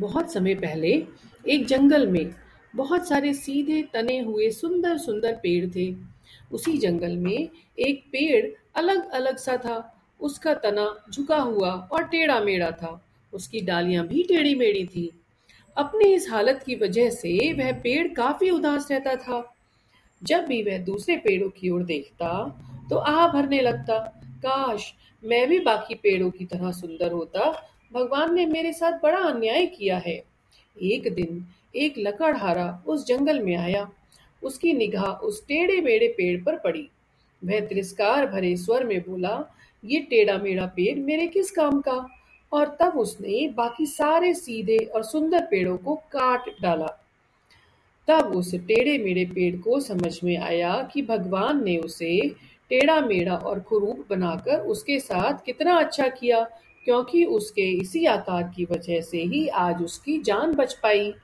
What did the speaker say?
बहुत समय पहले एक जंगल में बहुत सारे सीधे तने हुए सुंदर सुंदर पेड़ थे। उसी जंगल में एक पेड़ अलग अलग सा था। उसका तना झुका हुआ और टेढ़ा मेढ़ा था। उसकी डालियाँ भी टेढ़ी मेढ़ी थी। अपनी इस हालत की वजह से वह पेड़ काफ़ी उदास रहता था। जब भी वह दूसरे पेड़ों की ओर देखता तो आह भरने लगता, काश मैं भी बाकी पेड़ों की तरह सुंदर होता भगवान ने मेरे साथ बड़ा अन्याय किया है। एक दिन एक लकड़हारा उस जंगल में आया। उसकी निगाह उस टेढ़े मेढ़े पेड़ पर पड़ी। वह तिरस्कार भरे स्वर में बोला, ये टेढ़ा मेढ़ा पेड़ मेरे किस काम का? और तब उसने बाकी सारे सीधे और सुंदर पेड़ों को काट डाला। तब उस टेढ़े मेढ़े पेड़ को समझ में आया कि भगवान ने उसे टेढ़ा मेढ़ा और कुरूप बनाकर उसके साथ कितना अच्छा किया। क्योंकि उसके इसी आकार की वजह से ही आज उसकी जान बच पाई।